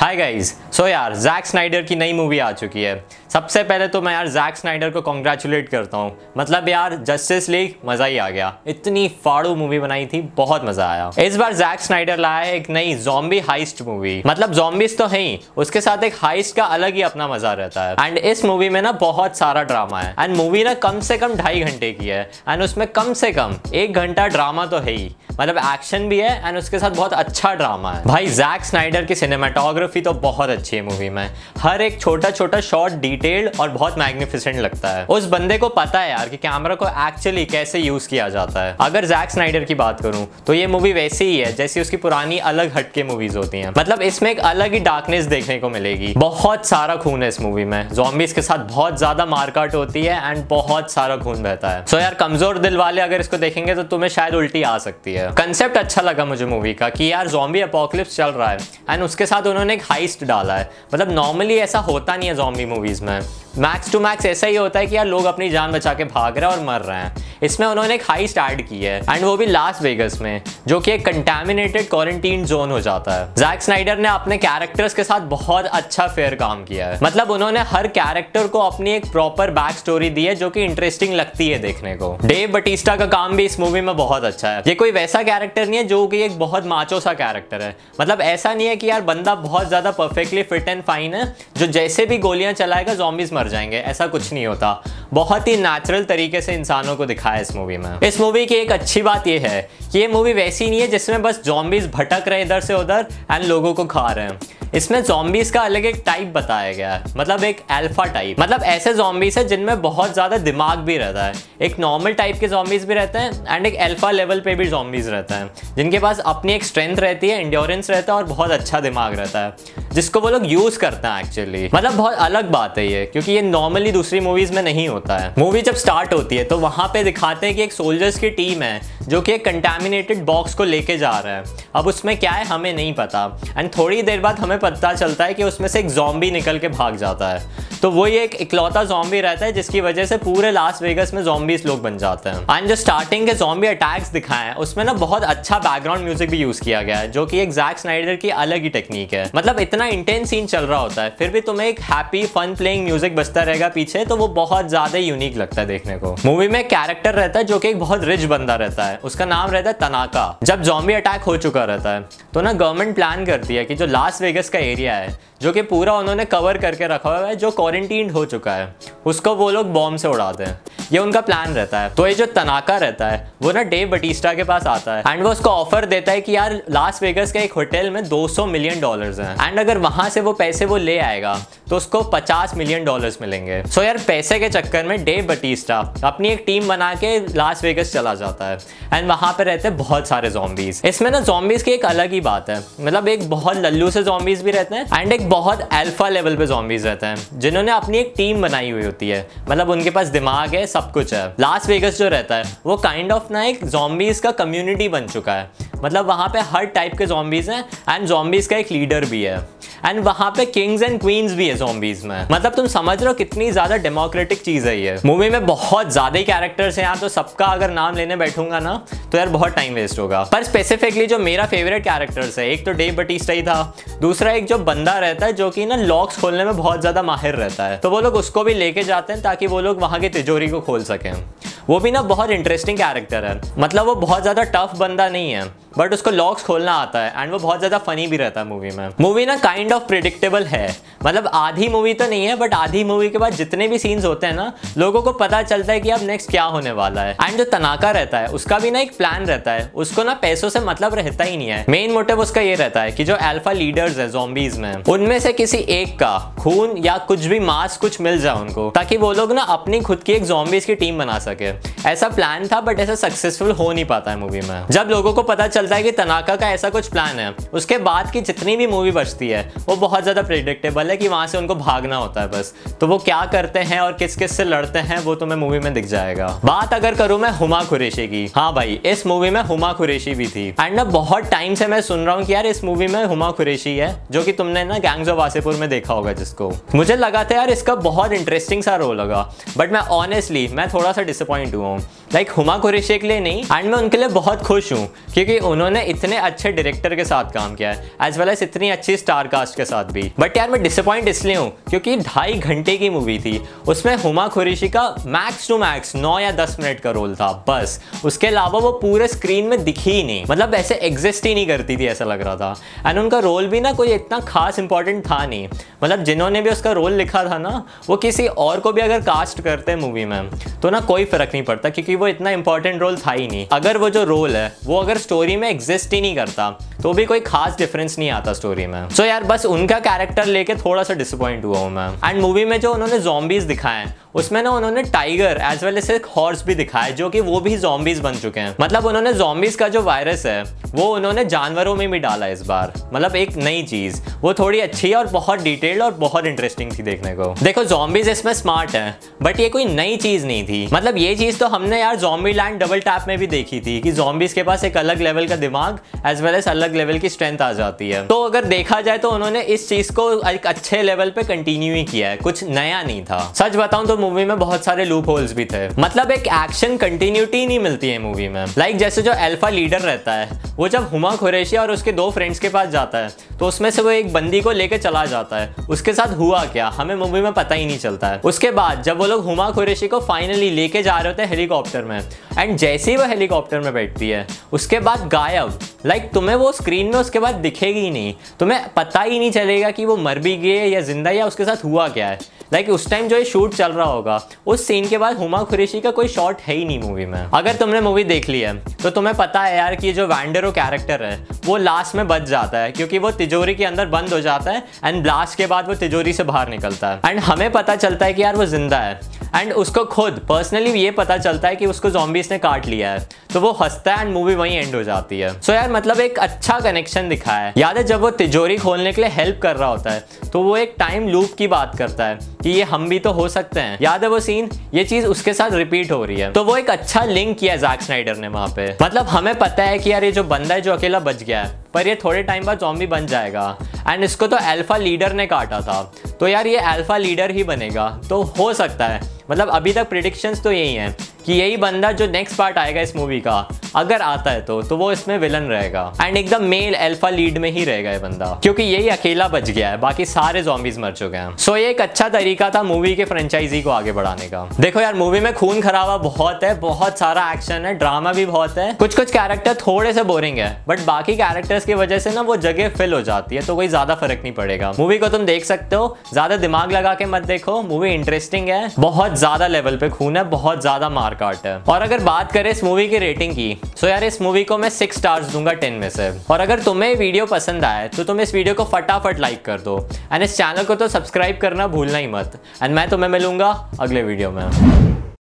Hi guys so यार Jack Snyder की नई मूवी आ चुकी है। सबसे पहले तो मैं यार जैक स्नाइडर को कॉन्ग्रेचुलेट करता हूँ। मतलब यार जस्टिस लीग मज़ा ही आ गया। इतनी फाड़ू मूवी बनाई थी, बहुत मज़ा आया। इस बार जैक स्नाइडर लाया एक नई जॉम्बी हाइस्ट मूवी मतलब जॉम्बिस तो है ही, उसके साथ एक हाइस्ट का अलग ही अपना मज़ा रहता है। एंड इस मूवी में ना बहुत सारा ड्रामा है। एंड मूवी ना कम से कम ढाई घंटे की है। एंड उसमें कम से कम एक घंटा ड्रामा तो है ही। मतलब एक्शन भी है एंड उसके साथ बहुत अच्छा ड्रामा है। भाई जैक स्नाइडर की सिनेमाटोग्राफी तो बहुत अच्छी है मूवी में। हर एक छोटा छोटा शॉट डिटेल्ड और बहुत मैग्निफिसेंट लगता है। उस बंदे को पता है यार कि कैमरा को एक्चुअली कैसे यूज़ किया जाता है। अगर जैक स्नाइडर की बात करूँ तो ये मूवी वैसी ही है जैसी उसकी पुरानी अलग हटके मूवीज़ होती हैं। मतलब इसमें एक अलग ही डार्कनेस देखने को मिलेगी। बहुत सारा खून है इस मूवी में। जॉम्बिस के साथ बहुत ज़्यादा मारकाट होती है एंड बहुत सारा खून बहता है। सो so यार, कमज़ोर दिल वाले अगर इसको देखेंगे तो तुम्हें शायद उल्टी आ सकती है। कंसेप्ट अच्छा लगा मुझे मूवी का कि यार जॉम्बी अपोकलिप्स चल रहा है एंड उसके साथ उन्होंने एक हाइस्ट डाला है। मतलब नॉर्मली ऐसा होता नहीं है जॉम्बी मूवीज़ में मैक्स टू मैक्स ऐसा ही होता है कि यार लोग अपनी जान बचा के भाग रहे हैं और मर रहे हैं। इसमें उन्होंने एक हाई स्टार्ट की है एंड वो भी लास्ट वेगस में, जो कि एक कंटेमिनेटेड क्वारंटीन जोन हो जाता है। जैक स्नाइडर ने अपने कैरेक्टर्स के साथ बहुत अच्छा फेयर काम किया है। मतलब उन्होंने हर कैरेक्टर को अपनी एक प्रॉपर बैक स्टोरी दी है, जो कि इंटरेस्टिंग लगती है देखने को। डेव बटिस्टा का काम भी इस मूवी में बहुत अच्छा है। ये कोई वैसा कैरेक्टर नहीं है, जो कि एक बहुत माचो सा कैरेक्टर है। मतलब ऐसा नहीं है कि यार बंदा बहुत ज़्यादा परफेक्टली फिट एंड फाइन है, जो जैसे भी गोलियाँ चलाएगा जॉम्बिस मर जाएँगे, ऐसा कुछ नहीं होता। बहुत ही नेचुरल तरीके से इंसानों को दिखाया इस मूवी में। इस मूवी की एक अच्छी बात यह है कि ये मूवी वैसी नहीं है जिसमें बस जॉम्बीज भटक रहे इधर से उधर एंड लोगों को खा रहे हैं। इसमें जॉम्बीज का अलग एक टाइप बताया गया है मतलब एक अल्फ़ा टाइप मतलब ऐसे जॉम्बीज है जिनमें बहुत ज़्यादा दिमाग भी रहता है। एक नॉर्मल टाइप के जॉम्बीज भी रहते हैं एंड एक अल्फ़ा लेवल पे भी जॉम्बीज रहता है। जिनके पास अपनी एक स्ट्रेंथ रहती है इंड्योरेंस रहता है और बहुत अच्छा दिमाग रहता है, जिसको वो लोग यूज़ करते हैं एक्चुअली मतलब बहुत अलग बात है ये, क्योंकि ये नॉर्मली दूसरी मूवीज़ में नहीं होता है। मूवी जब स्टार्ट होती है तो वहाँ पे दिखाते हैं कि एक सोल्जर्स की टीम है। जो कि एक कंटेमिनेटेड बॉक्स को लेके जा रहा है। अब उसमें क्या है, हमें नहीं पता। एंड थोड़ी देर बाद हमें पता चलता है कि उसमें से एक जॉम्बी निकल के भाग जाता है। तो वो ये एक इकलौता जॉम्बी रहता है, जिसकी वजह से पूरे लास्ट वेगस में जॉम्बीज लोग बन जाते हैं। एंड जो स्टार्टिंग के जॉम्बी अटैक्स दिखाए हैं उसमें ना बहुत अच्छा बैकग्राउंड म्यूज़िक भी यूज़ किया गया है, जो कि एक जैक स्नाइडर की अलग ही टेक्निक है। मतलब इतना इंटेंस सीन चल रहा होता है, फिर भी तुम्हें एक हैप्पी फन प्लेइंग म्यूज़िक बजता रहेगा पीछे तो वो बहुत ज़्यादा यूनिक लगता है देखने को। मूवी में कैरेक्टर रहता है, जो कि एक बहुत रिच बंदा रहता है। उसका नाम रहता है तनाका। जब जॉम्बी अटैक हो चुका रहता है तो ना गवर्नमेंट प्लान करती है कि जो लास्ट वेगस का एरिया है जो कि पूरा उन्होंने कवर करके रखा हुआ है, जो क्वारंटीन हो चुका है, उसको वो लोग बॉम्ब से उड़ाते हैं। ये उनका प्लान रहता है। तो ये जो तनाका रहता है, वो ना डेव बटिस्टा के पास आता है। एंड वो उसको ऑफ़र देता है कि यार लास वेगस के एक होटल में 200 मिलियन डॉलर्स हैं। एंड अगर वहाँ से वो पैसे वो ले आएगा तो उसको 50 मिलियन डॉलर्स मिलेंगे। सो यार, पैसे के चक्कर में डेव बटिस्टा अपनी एक टीम बना के लास वेगस चला जाता है। एंड वहाँ पर रहते हैं बहुत सारे जॉम्बीज इसमें ना जॉम्बीज की एक अलग ही बात है। मतलब एक बहुत लल्लू से जॉम्बीज भी रहते हैं एंड एक बहुत अल्फ़ा लेवल पे जॉम्बीज रहते हैं, जिन्होंने अपनी एक टीम बनाई हुई होती है। मतलब उनके पास दिमाग है, सब कुछ है। लास वेगस जो रहता है, वो काइंड ऑफ़ ना एक जॉम्बीज का कम्युनिटी बन चुका है। मतलब वहाँ पे हर टाइप के जॉम्बीज हैं एंड जॉम्बीज का एक लीडर भी है। एंड वहाँ पे किंग्स एंड क्वींस भी है जॉम्बीज में। मतलब तुम समझ रहे हो कितनी ज़्यादा डेमोक्रेटिक चीज़ है ये। मूवी में बहुत ज़्यादा ही कैरेक्टर्स हैं यहाँ तो सबका अगर नाम लेने बैठूँगा ना तो यार बहुत टाइम वेस्ट होगा। पर स्पेसिफिकली जो मेरा फेवरेट कैरेक्टर्स है, एक तो डेव बटिस्टा ही था, दूसरा एक जो बंदा रहता है, जो कि ना लॉक्स खोलने में बहुत ज़्यादा माहिर रहता है। तो वो लोग उसको भी लेके जाते हैं ताकि वो लोग वहाँ की तिजोरी को खोल सकें। वो भी ना बहुत इंटरेस्टिंग कैरेक्टर है। मतलब वो बहुत ज़्यादा टफ बंदा नहीं है। बट उसको लॉक्स खोलना आता है एंड वो बहुत ज़्यादा फनी भी रहता है मूवी में। मूवी ना काइंड ऑफ़ प्रिडिक्टेबल है। मतलब आधी मूवी तो नहीं है बट आधी मूवी के बाद जितने भी सीन्स होते हैं ना, लोगों को पता चलता है कि अब नेक्स्ट क्या होने वाला है। एंड जो तनाका रहता है, उसका भी ना एक प्लान रहता है। उसको ना पैसों से मतलब रहता ही नहीं है। मेन मोटिव उसका ये रहता है कि जो एल्फा लीडर्स है जॉम्बीज में, उनमें से किसी एक का खून या कुछ भी मास कुछ मिल जाए उनको, ताकि वो लोग ना अपनी खुद की एक जॉम्बीज की टीम बना सके। ऐसा प्लान था बट ऐसा सक्सेसफुल हो नहीं पाता है मूवी में। जब लोगों को पता चलता है कि तनाका का ऐसा कुछ प्लान है। उसके बाद की जितनी भी मूवी बचती है, वो बहुत ज़्यादा प्रिडिक्टेबल है कि वहाँ से उनको भागना होता है बस। तो वो क्या करते हैं और किस किस से लड़ते हैं, वो तुम्हें मूवी में दिख जाएगा। बात अगर करूँ मैं हुमा कुरेशी की। हाँ भाई, इस मूवी में हुमा कुरेशी भी थी। एंड ना बहुत टाइम से मैं सुन रहा हूँ कि यार इस मूवी में हुमा कुरेशी है, जो कि तुमने ना गैंग्स ऑफ़ वासेपुर में देखा होगा जिसको। मुझे लगा था यार इसका बहुत इंटरेस्टिंग सा रोल होगा। बट मैं ऑनेस्टली मैं थोड़ा सा डिसअपॉइंट हुआ हूँ। लाइक हुमा कुरेशी के लिए नहीं एंड मैं उनके लिए बहुत खुश हूँ, क्योंकि उन्होंने इतने अच्छे डायरेक्टर के साथ काम किया है एज वेल एज इतनी अच्छी स्टार कास्ट के साथ भी। बट यार, मैं डिसअपॉइंट इसलिए हूँ, क्योंकि ढाई घंटे की मूवी थी। उसमें हुमा खुरेशी का मैक्स टू मैक्स नौ या दस मिनट का रोल था, बस। उसके अलावा वो पूरे स्क्रीन में दिखी ही नहीं। मतलब ऐसे एग्जिस्ट ही नहीं करती थी, ऐसा लग रहा था। एंड उनका रोल भी ना कोई इतना खास इंपॉर्टेंट था नहीं। मतलब जिन्होंने भी उसका रोल लिखा था ना, वो किसी और को भी अगर कास्ट करते हैं मूवी में तो ना कोई फ़र्क नहीं पड़ता, क्योंकि वो इतना इंपॉर्टेंट रोल था ही नहीं। अगर वो जो रोल है, वो अगर स्टोरी में एग्जिस्ट ही नहीं करता। तो भी कोई खास डिफरेंस नहीं आता स्टोरी में। सो so यार, बस उनका कैरेक्टर लेके थोड़ा सा डिसअपॉइंट हुआ हूँ मैं। एंड मूवी में जो उन्होंने जॉम्बीज दिखाए हैं उसमें ना उन्होंने टाइगर एज वेल एज एक हॉर्स भी दिखाया, जो कि वो भी जॉम्बीज बन चुके हैं। मतलब उन्होंने जॉम्बीज का जो वायरस है, वो उन्होंने जानवरों में भी डाला इस बार। मतलब एक नई चीज़। वो थोड़ी अच्छी और बहुत डिटेल्ड और बहुत इंटरेस्टिंग थी देखने को। देखो जॉम्बीज इसमें स्मार्ट है बट ये कोई नई चीज़ नहीं थी। मतलब ये चीज़ तो हमने यार जॉम्बी लैंड डबल टैप में भी देखी थी कि जॉम्बीज के पास एक अलग लेवल का दिमाग एज वेल एज अलग लेवल की स्ट्रेंथ आ जाती है। तो अगर देखा जाए तो उन्होंने इस चीज़ को एक अच्छे लेवल पे कंटिन्यू ही किया है, कुछ नया नहीं था। सच बताऊँ तो मूवी में बहुत सारे लूप होल्स भी थे। मतलब एक एक्शन कंटिन्यूटी नहीं मिलती है मूवी में। लाइक like जैसे जो अल्फ़ा लीडर रहता है, वो जब हुमा खुरेशी और उसके दो फ्रेंड्स के पास जाता है तो उसमें से वो एक बंदी को लेकर चला जाता है। उसके साथ हुआ क्या, हमें मूवी में पता ही नहीं चलता है। उसके बाद जब वो लोग हुमा खुरेशी को फाइनली लेके जा रहे होते हैं हेलीकॉप्टर में एंड जैसे ही वो हेलीकॉप्टर में बैठती है, उसके बाद गायब। लाइक like, तुम्हें वो स्क्रीन में उसके बाद दिखेगी ही नहीं। तुम्हें पता ही नहीं चलेगा कि वो मर भी गए या ज़िंदा या उसके साथ हुआ क्या है। लाइक like, उस टाइम जो ये शूट चल रहा होगा उस सीन के बाद हुमा खुरेशी का कोई शॉट है ही नहीं मूवी में। अगर तुमने मूवी देख ली है तो तुम्हें पता है यार कि जो वैंडरो कैरेक्टर है वो लास्ट में बच जाता है क्योंकि वो तिजोरी के अंदर बंद हो जाता है एंड ब्लास्ट के बाद वो तिजोरी से बाहर निकलता है। एंड हमें पता चलता है कि यार वो ज़िंदा है। एंड उसको खुद पर्सनली ये पता चलता है कि उसको जॉम्बीज ने काट लिया है। तो वो हंसता है एंड मूवी वहीं एंड हो जाती है। सो so यार मतलब एक अच्छा कनेक्शन दिखा है। याद है जब वो तिजोरी खोलने के लिए हेल्प कर रहा होता है तो वो एक टाइम लूप की बात करता है कि ये हम भी तो हो सकते हैं। याद है वो सीन ये चीज़ उसके साथ रिपीट हो रही है। तो वो एक अच्छा लिंक किया जैक स्नाइडर ने वहाँ पे। मतलब हमें पता है कि यार ये जो बंदा है जो अकेला बच गया है पर ये थोड़े टाइम बाद जॉम्बी बन जाएगा। एंड इसको तो अल्फ़ा लीडर ने काटा था। तो यार ये अल्फ़ा लीडर ही बनेगा। तो हो सकता है। मतलब अभी तक प्रिडिक्शंस तो यही हैं कि यही बंदा जो नेक्स्ट पार्ट आएगा इस मूवी का। अगर आता है तो तो वो इसमें विलन रहेगा। एंड एकदम मेल एल्फा लीड में ही रहेगा ये बंदा। क्योंकि यही अकेला बच गया है, बाकी सारे जॉम्बीज मर चुके हैं। सो ये एक अच्छा तरीका था मूवी के फ्रेंचाइजी को आगे बढ़ाने का। देखो यार मूवी में खून खराबा बहुत है, बहुत सारा एक्शन है ड्रामा भी बहुत है। कुछ कुछ कैरेक्टर थोड़े से बोरिंग है बट बाकी कैरेक्टर्स की वजह से ना वो जगह फिल हो जाती है तो कोई ज़्यादा फ़र्क नहीं पड़ेगा। मूवी को तुम देख सकते हो, ज़्यादा दिमाग लगा के मत देखो। मूवी इंटरेस्टिंग है, बहुत ज़्यादा लेवल पे खून है, बहुत ज़्यादा मारकाट है। और अगर बात करें इस मूवी की रेटिंग की सो so यार, इस मूवी को मैं सिक्स स्टार्स दूँगा टेन में से। और अगर तुम्हें वीडियो पसंद आए तो तुम इस वीडियो को फटाफट लाइक कर दो। एंड इस चैनल को तो सब्सक्राइब करना भूलना ही मत। एंड मैं तुम्हें मिलूँगा अगले वीडियो में।